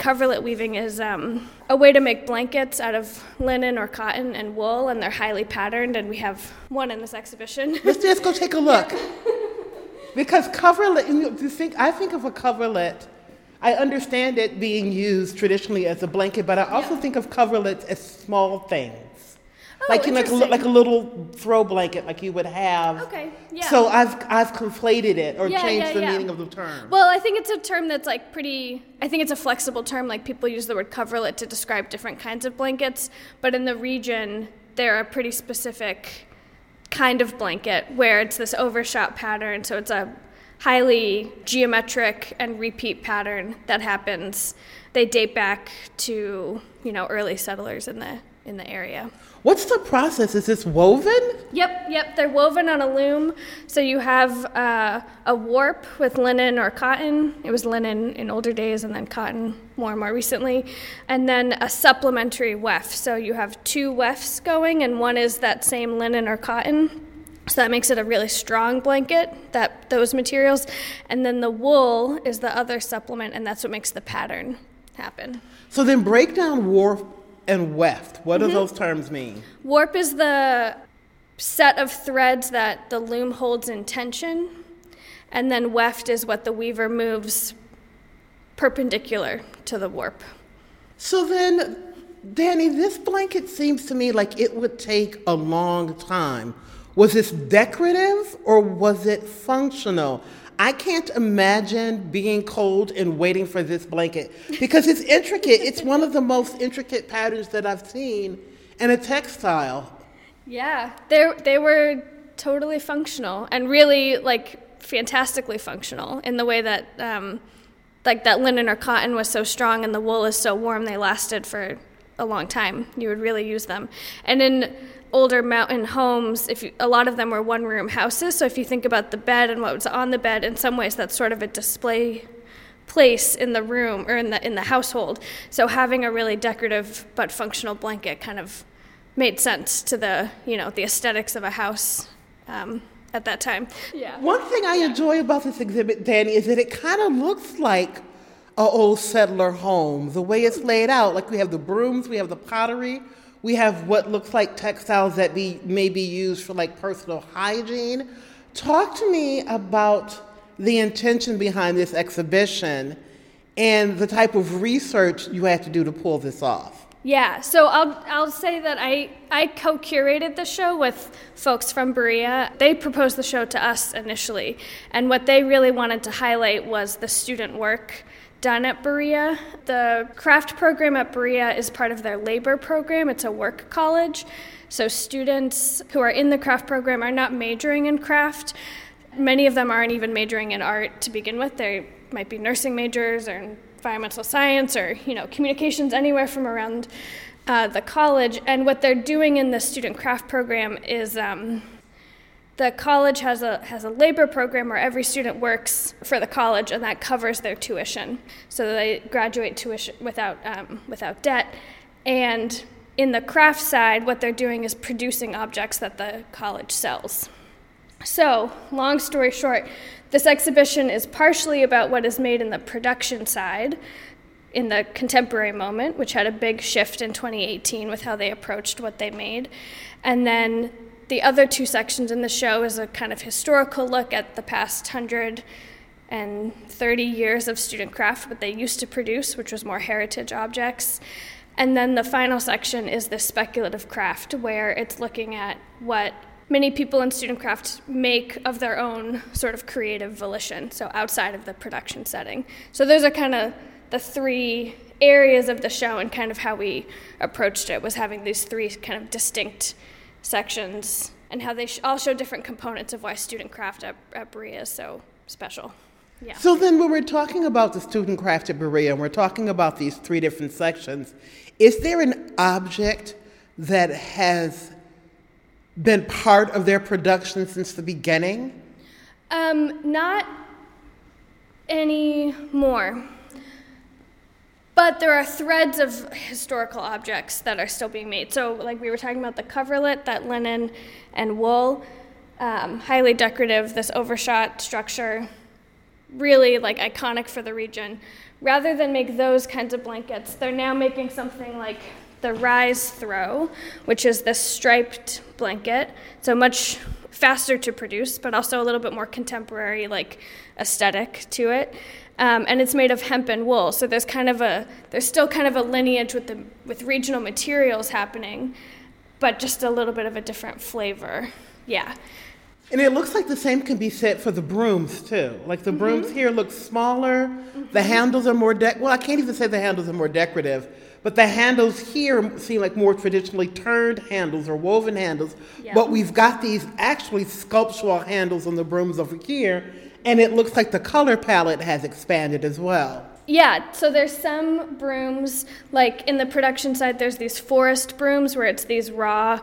coverlet weaving is um, a way to make blankets out of linen or cotton and wool, and they're highly patterned. And we have one in this exhibition. Let's just go take a look. Because coverlet, you think, I think of a coverlet, I understand it being used traditionally as a blanket, but I also Yeah. think of coverlets as small things. Oh, like, like, a, like a little throw blanket, like you would have. Okay, yeah. So I've, I've conflated it or Yeah, changed yeah, the yeah. meaning of the term. Well, I think it's a term that's like pretty, I think it's a flexible term. Like people use the word coverlet to describe different kinds of blankets, but in the region, they're a pretty specific kind of blanket where it's this overshot pattern. So it's a highly geometric and repeat pattern that happens. They date back to, you know, early settlers in the in the area. What's the process? Is this woven? Yep, yep. They're woven on a loom. So you have uh, a warp with linen or cotton. It was linen in older days and then cotton more and more recently. And then a supplementary weft. So you have two wefts going, and one is that same linen or cotton. So that makes it a really strong blanket, that those materials. And then the wool is the other supplement, and that's what makes the pattern happen. So then break down warp and weft. What Mm-hmm. do those terms mean? Warp is the set of threads that the loom holds in tension, and then weft is what the weaver moves perpendicular to the warp. So then, Danny, this blanket seems to me like it would take a long time. Was this decorative or was it functional? I can't imagine being cold and waiting for this blanket because it's intricate. It's one of the most intricate patterns that I've seen in a textile. Yeah, they they were totally functional and really like fantastically functional in the way that um, like that linen or cotton was so strong and the wool is so warm they lasted for a long time. You would really use them, and in older mountain homes, if you, a lot of them were one room houses, so if you think about the bed and what was on the bed, in some ways that's sort of a display place in the room or in the in the household. So having a really decorative but functional blanket kind of made sense to the you know the aesthetics of a house um, at that time. Yeah. One thing I enjoy about this exhibit, Danny, is that it kind of looks like an old settler home. The way it's laid out, like we have the brooms, we have the pottery, we have what looks like textiles that be may be used for like personal hygiene. Talk to me about the intention behind this exhibition and the type of research you had to do to pull this off. Yeah, so I'll I'll say that I I co-curated the show with folks from Berea. They proposed the show to us initially, and what they really wanted to highlight was the student work done at Berea. The craft program at Berea is part of their labor program. It's a work college. So students who are in the craft program are not majoring in craft. Many of them aren't even majoring in art to begin with. They might be nursing majors or environmental science or you know communications anywhere from around uh, the college. And what they're doing in the student craft program is um, the college has a has a labor program where every student works for the college, and that covers their tuition, so they graduate tuition without um, without debt. And in the craft side, what they're doing is producing objects that the college sells. So, long story short, this exhibition is partially about what is made in the production side in the contemporary moment, which had a big shift in 2018 with how they approached what they made. And then the other two sections in the show is a kind of historical look at the past 130 years of student craft, what they used to produce, which was more heritage objects. And then the final section is the speculative craft, where it's looking at what many people in student craft make of their own sort of creative volition, so outside of the production setting. So those are kind of the three areas of the show and kind of how we approached it was having these three kind of distinct sections and how they sh- all show different components of why student craft at, at Berea is so special. Yeah. So then, when we're talking about the student craft at Berea, and we're talking about these three different sections, is there an object that has been part of their production since the beginning? Um, not anymore. But there are threads of historical objects that are still being made. So, like we were talking about the coverlet, that linen and wool, um, highly decorative, this overshot structure, really like iconic for the region. rather than make those kinds of blankets, they're now making something like the Rise Throw, which is this striped blanket. So much faster to produce, but also a little bit more contemporary, like aesthetic to it. Um, and it's made of hemp and wool. So there's kind of a there's still kind of a lineage with the with regional materials happening, but just a little bit of a different flavor. Yeah. And it looks like the same can be said for the brooms too. Like the mm-hmm. brooms here look smaller. Mm-hmm. The handles are more dec. Well, I can't even say the handles are more decorative, but the handles here seem like more traditionally turned handles or woven handles. Yeah. But we've got these actually sculptural handles on the brooms over here, and it looks like the color palette has expanded as well. Yeah, so there's some brooms, like in the production side, there's these forest brooms where it's these raw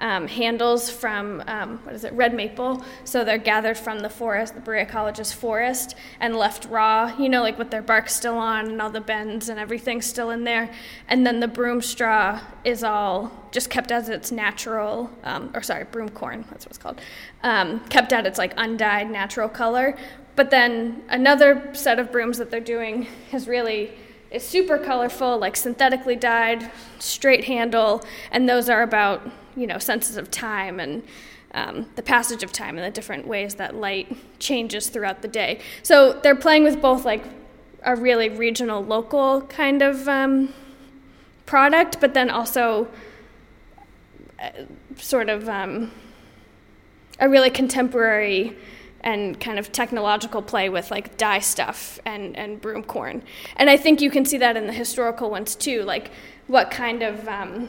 um, handles from um, what is it, red maple. So they're gathered from the forest, the Berea College's forest, and left raw. You know, like with their bark still on and all the bends and everything still in there. And then the broom straw is all just kept as its natural, um, or sorry, broom corn. That's what it's called. Um, kept at its like undyed natural color. But then another set of brooms that they're doing is really is super colorful, like synthetically dyed, straight handle, and those are about you know senses of time and um, the passage of time and the different ways that light changes throughout the day. So they're playing with both like a really regional, local kind of um, product, but then also uh, sort of um, a really contemporary and kind of technological play with like dye stuff and, and broom corn. And I think you can see that in the historical ones too, like what kind of um,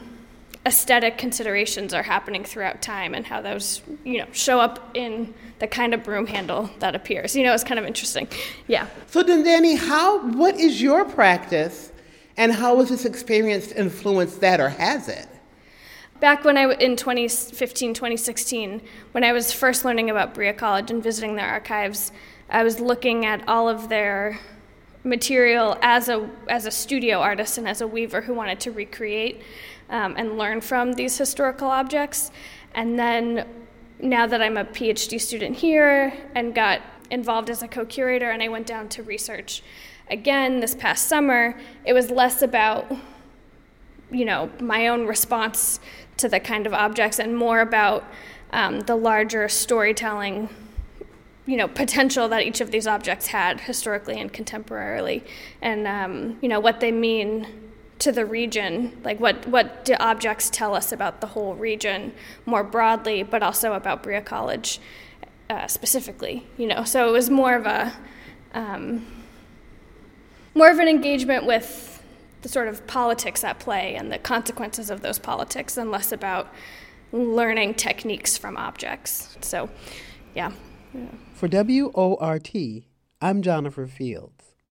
aesthetic considerations are happening throughout time and how those, you know, show up in the kind of broom handle that appears. You know, it's kind of interesting. Yeah. So then, Danny, how, what is your practice and how has this experience influenced that or has it? back when I in 2015, 2016, when I was first learning about Berea College and visiting their archives, I was looking at all of their material as a as a studio artist and as a weaver who wanted to recreate um, and learn from these historical objects. And then now that I'm a PhD student here and got involved as a co-curator and I went down to research again this past summer, it was less about you know my own response to the kind of objects and more about um, the larger storytelling you know potential that each of these objects had historically and contemporarily and um, you know what they mean to the region like what what do objects tell us about the whole region more broadly but also about Berea College uh, specifically you know so it was more of a um, more of an engagement with the sort of politics at play and the consequences of those politics and less about learning techniques from objects. So, yeah. Yeah. For WORT, I'm Gianofer Fields.